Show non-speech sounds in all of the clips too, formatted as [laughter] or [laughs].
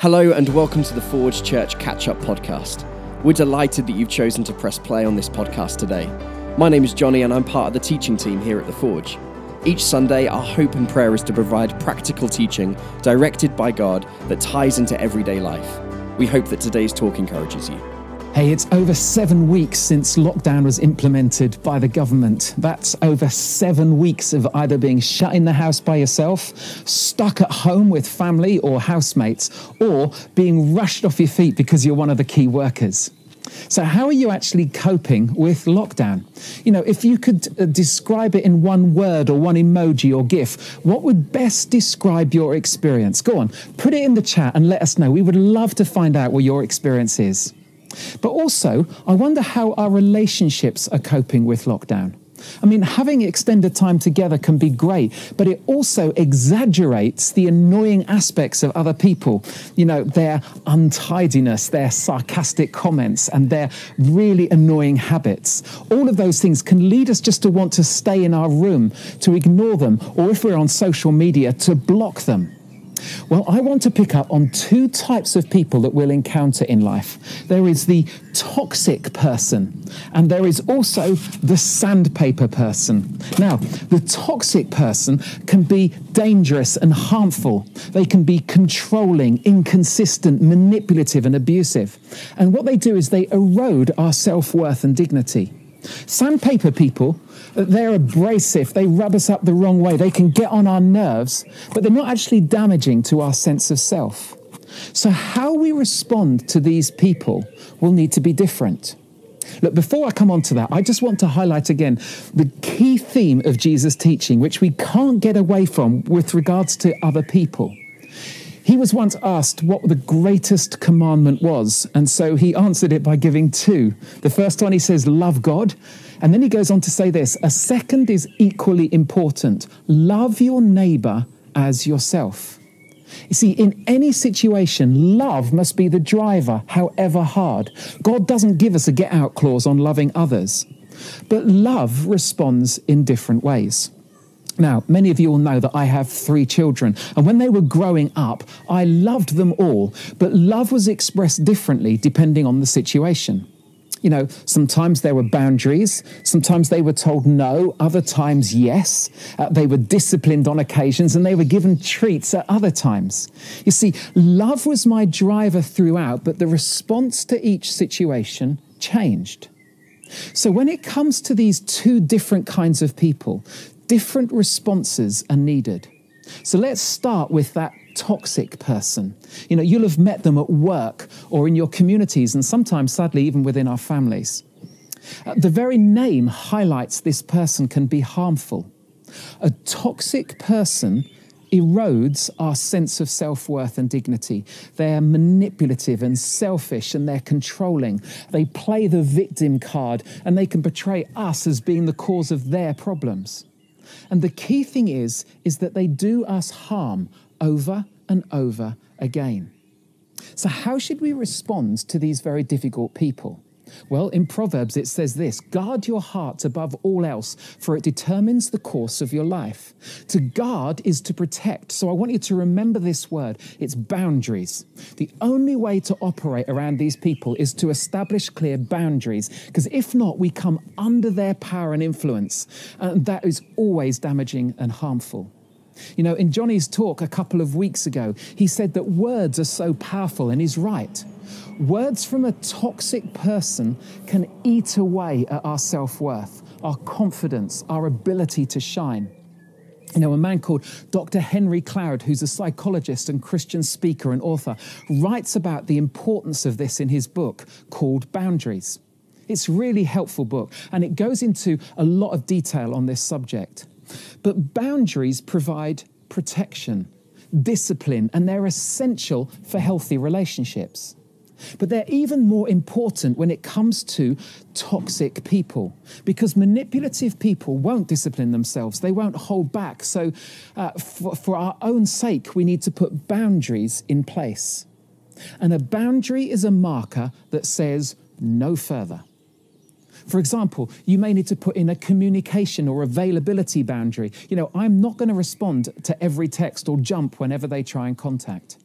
Hello, and welcome to the Forge Church Catch Up Podcast. We're delighted that you've chosen to press play on this podcast today. My name is Johnny, and I'm part of the teaching team here at the Forge. Each Sunday, our hope and prayer is to provide practical teaching directed by God that ties into everyday life. We hope that today's talk encourages you. Hey, it's over seven weeks since lockdown was implemented by the government. That's over seven weeks of either being shut in the house by yourself, stuck at home with family or housemates, or being rushed off your feet because you're one of the key workers. So, how are you actually coping with lockdown? You know, if you could uh, describe it in one word or one emoji or GIF, what would best describe your experience? Go on, put it in the chat and let us know. We would love to find out what your experience is. But also, I wonder how our relationships are coping with lockdown. I mean, having extended time together can be great, but it also exaggerates the annoying aspects of other people. You know, their untidiness, their sarcastic comments, and their really annoying habits. All of those things can lead us just to want to stay in our room, to ignore them, or if we're on social media, to block them. Well, I want to pick up on two types of people that we'll encounter in life. There is the toxic person, and there is also the sandpaper person. Now, the toxic person can be dangerous and harmful. They can be controlling, inconsistent, manipulative, and abusive. And what they do is they erode our self worth and dignity. Sandpaper people, they're abrasive, they rub us up the wrong way, they can get on our nerves, but they're not actually damaging to our sense of self. So, how we respond to these people will need to be different. Look, before I come on to that, I just want to highlight again the key theme of Jesus' teaching, which we can't get away from with regards to other people. He was once asked what the greatest commandment was, and so he answered it by giving two. The first one he says, Love God. And then he goes on to say this a second is equally important love your neighbor as yourself. You see, in any situation, love must be the driver, however hard. God doesn't give us a get out clause on loving others, but love responds in different ways. Now, many of you will know that I have three children, and when they were growing up, I loved them all, but love was expressed differently depending on the situation. You know, sometimes there were boundaries, sometimes they were told no, other times yes. Uh, they were disciplined on occasions, and they were given treats at other times. You see, love was my driver throughout, but the response to each situation changed. So, when it comes to these two different kinds of people, different responses are needed. So let's start with that toxic person. You know, you'll have met them at work or in your communities, and sometimes, sadly, even within our families. Uh, the very name highlights this person can be harmful. A toxic person erodes our sense of self worth and dignity. They're manipulative and selfish and they're controlling. They play the victim card and they can portray us as being the cause of their problems. And the key thing is, is that they do us harm over and over again. So, how should we respond to these very difficult people? Well, in Proverbs it says this guard your heart above all else, for it determines the course of your life. To guard is to protect. So I want you to remember this word it's boundaries. The only way to operate around these people is to establish clear boundaries, because if not, we come under their power and influence, and that is always damaging and harmful. You know, in Johnny's talk a couple of weeks ago, he said that words are so powerful, and he's right. Words from a toxic person can eat away at our self worth, our confidence, our ability to shine. You know, a man called Dr. Henry Cloud, who's a psychologist and Christian speaker and author, writes about the importance of this in his book called Boundaries. It's a really helpful book, and it goes into a lot of detail on this subject. But boundaries provide protection, discipline, and they're essential for healthy relationships. But they're even more important when it comes to toxic people because manipulative people won't discipline themselves, they won't hold back. So, uh, for, for our own sake, we need to put boundaries in place. And a boundary is a marker that says no further. For example, you may need to put in a communication or availability boundary. You know, I'm not going to respond to every text or jump whenever they try and contact.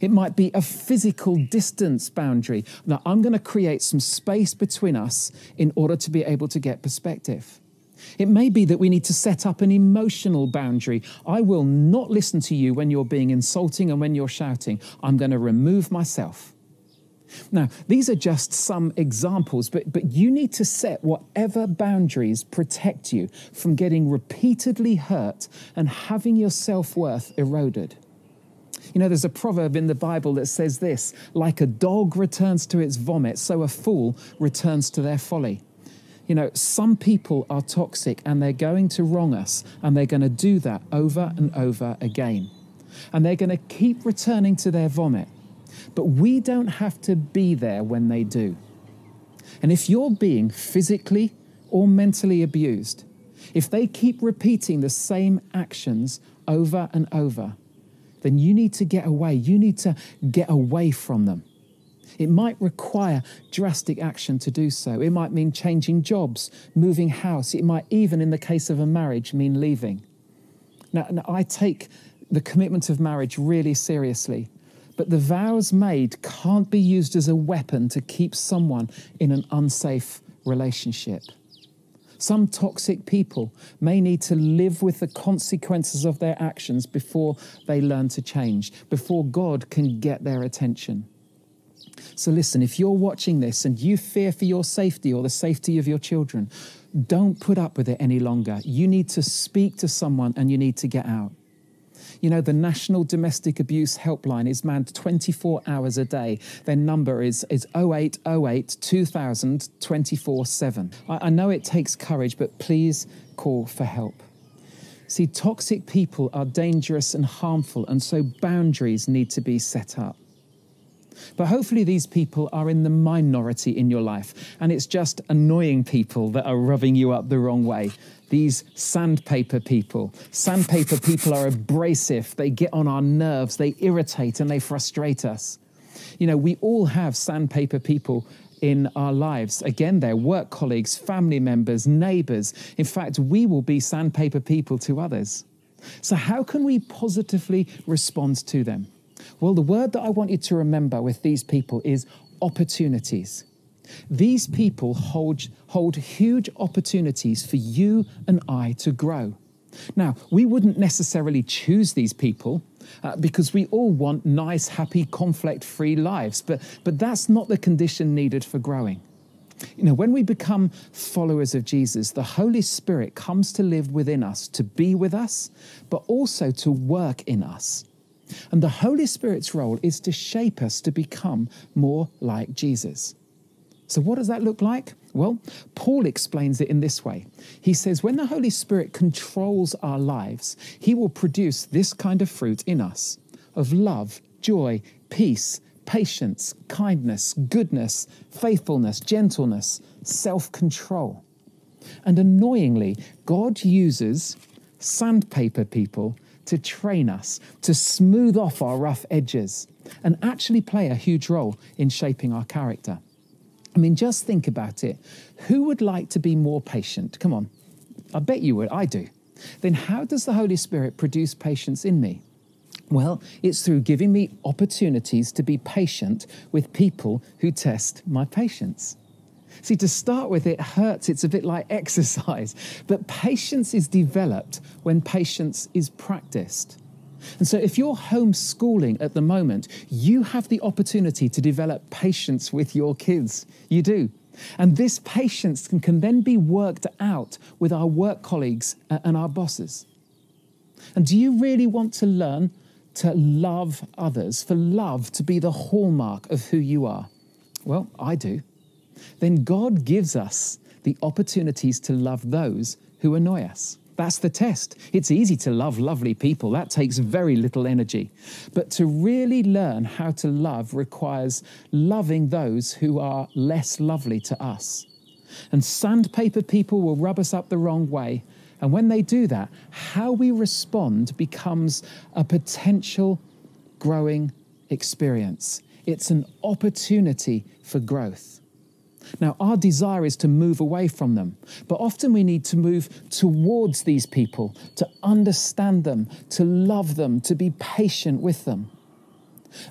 It might be a physical distance boundary. Now, I'm going to create some space between us in order to be able to get perspective. It may be that we need to set up an emotional boundary. I will not listen to you when you're being insulting and when you're shouting. I'm going to remove myself. Now, these are just some examples, but, but you need to set whatever boundaries protect you from getting repeatedly hurt and having your self worth eroded. You know, there's a proverb in the Bible that says this like a dog returns to its vomit, so a fool returns to their folly. You know, some people are toxic and they're going to wrong us, and they're going to do that over and over again. And they're going to keep returning to their vomit. But we don't have to be there when they do. And if you're being physically or mentally abused, if they keep repeating the same actions over and over, then you need to get away. You need to get away from them. It might require drastic action to do so. It might mean changing jobs, moving house. It might even, in the case of a marriage, mean leaving. Now, now I take the commitment of marriage really seriously, but the vows made can't be used as a weapon to keep someone in an unsafe relationship. Some toxic people may need to live with the consequences of their actions before they learn to change, before God can get their attention. So, listen, if you're watching this and you fear for your safety or the safety of your children, don't put up with it any longer. You need to speak to someone and you need to get out. You know, the National Domestic Abuse Helpline is manned 24 hours a day. Their number is, is 0808 2000 24 7. I, I know it takes courage, but please call for help. See, toxic people are dangerous and harmful, and so boundaries need to be set up. But hopefully, these people are in the minority in your life, and it's just annoying people that are rubbing you up the wrong way. These sandpaper people. Sandpaper people are abrasive, they get on our nerves, they irritate, and they frustrate us. You know, we all have sandpaper people in our lives. Again, they're work colleagues, family members, neighbors. In fact, we will be sandpaper people to others. So, how can we positively respond to them? Well, the word that I want you to remember with these people is opportunities. These people hold, hold huge opportunities for you and I to grow. Now, we wouldn't necessarily choose these people uh, because we all want nice, happy, conflict free lives, but, but that's not the condition needed for growing. You know, when we become followers of Jesus, the Holy Spirit comes to live within us, to be with us, but also to work in us. And the Holy Spirit's role is to shape us to become more like Jesus. So, what does that look like? Well, Paul explains it in this way. He says, when the Holy Spirit controls our lives, he will produce this kind of fruit in us of love, joy, peace, patience, kindness, goodness, faithfulness, gentleness, self control. And annoyingly, God uses sandpaper people to train us, to smooth off our rough edges, and actually play a huge role in shaping our character. I mean, just think about it. Who would like to be more patient? Come on. I bet you would. I do. Then how does the Holy Spirit produce patience in me? Well, it's through giving me opportunities to be patient with people who test my patience. See, to start with, it hurts. It's a bit like [laughs] exercise. But patience is developed when patience is practiced. And so, if you're homeschooling at the moment, you have the opportunity to develop patience with your kids. You do. And this patience can, can then be worked out with our work colleagues uh, and our bosses. And do you really want to learn to love others, for love to be the hallmark of who you are? Well, I do then God gives us the opportunities to love those who annoy us. That's the test. It's easy to love lovely people, that takes very little energy. But to really learn how to love requires loving those who are less lovely to us. And sandpaper people will rub us up the wrong way. And when they do that, how we respond becomes a potential growing experience. It's an opportunity for growth. Now, our desire is to move away from them, but often we need to move towards these people, to understand them, to love them, to be patient with them.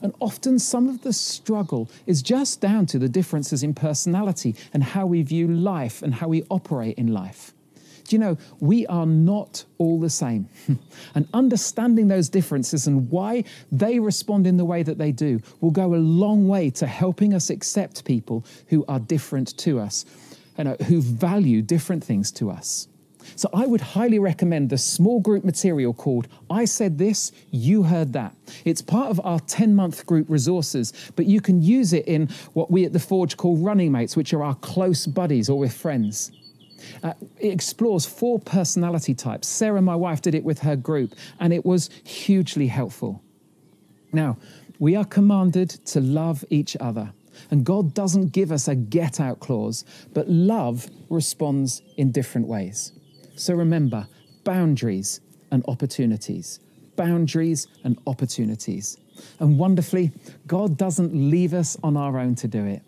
And often some of the struggle is just down to the differences in personality and how we view life and how we operate in life. Do you know, we are not all the same. [laughs] and understanding those differences and why they respond in the way that they do will go a long way to helping us accept people who are different to us and who value different things to us. So I would highly recommend the small group material called I Said This, You Heard That. It's part of our 10 month group resources, but you can use it in what we at the Forge call running mates, which are our close buddies or with friends. Uh, it explores four personality types. Sarah, my wife, did it with her group, and it was hugely helpful. Now, we are commanded to love each other. And God doesn't give us a get out clause, but love responds in different ways. So remember boundaries and opportunities. Boundaries and opportunities. And wonderfully, God doesn't leave us on our own to do it.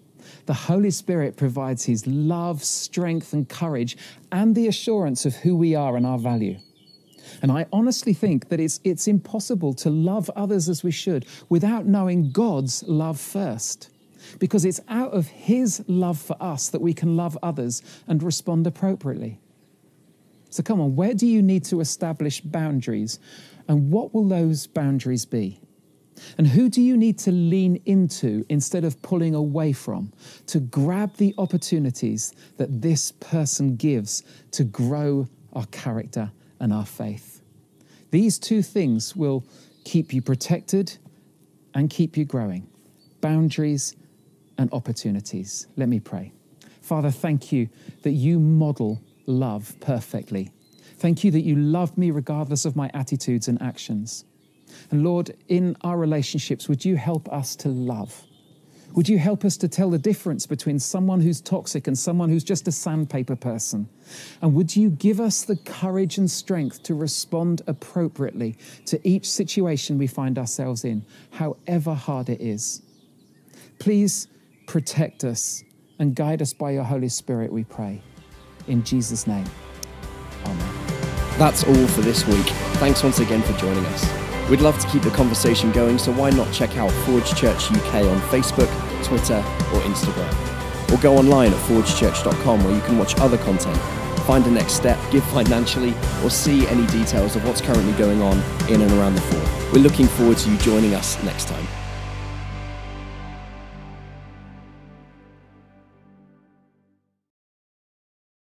The Holy Spirit provides His love, strength, and courage, and the assurance of who we are and our value. And I honestly think that it's, it's impossible to love others as we should without knowing God's love first. Because it's out of His love for us that we can love others and respond appropriately. So come on, where do you need to establish boundaries? And what will those boundaries be? And who do you need to lean into instead of pulling away from to grab the opportunities that this person gives to grow our character and our faith? These two things will keep you protected and keep you growing boundaries and opportunities. Let me pray. Father, thank you that you model love perfectly. Thank you that you love me regardless of my attitudes and actions. And Lord, in our relationships, would you help us to love? Would you help us to tell the difference between someone who's toxic and someone who's just a sandpaper person? And would you give us the courage and strength to respond appropriately to each situation we find ourselves in, however hard it is? Please protect us and guide us by your Holy Spirit, we pray. In Jesus' name, Amen. That's all for this week. Thanks once again for joining us. We'd love to keep the conversation going, so why not check out Forge Church UK on Facebook, Twitter, or Instagram? Or go online at forgechurch.com where you can watch other content, find a next step, give financially, or see any details of what's currently going on in and around the Forge. We're looking forward to you joining us next time.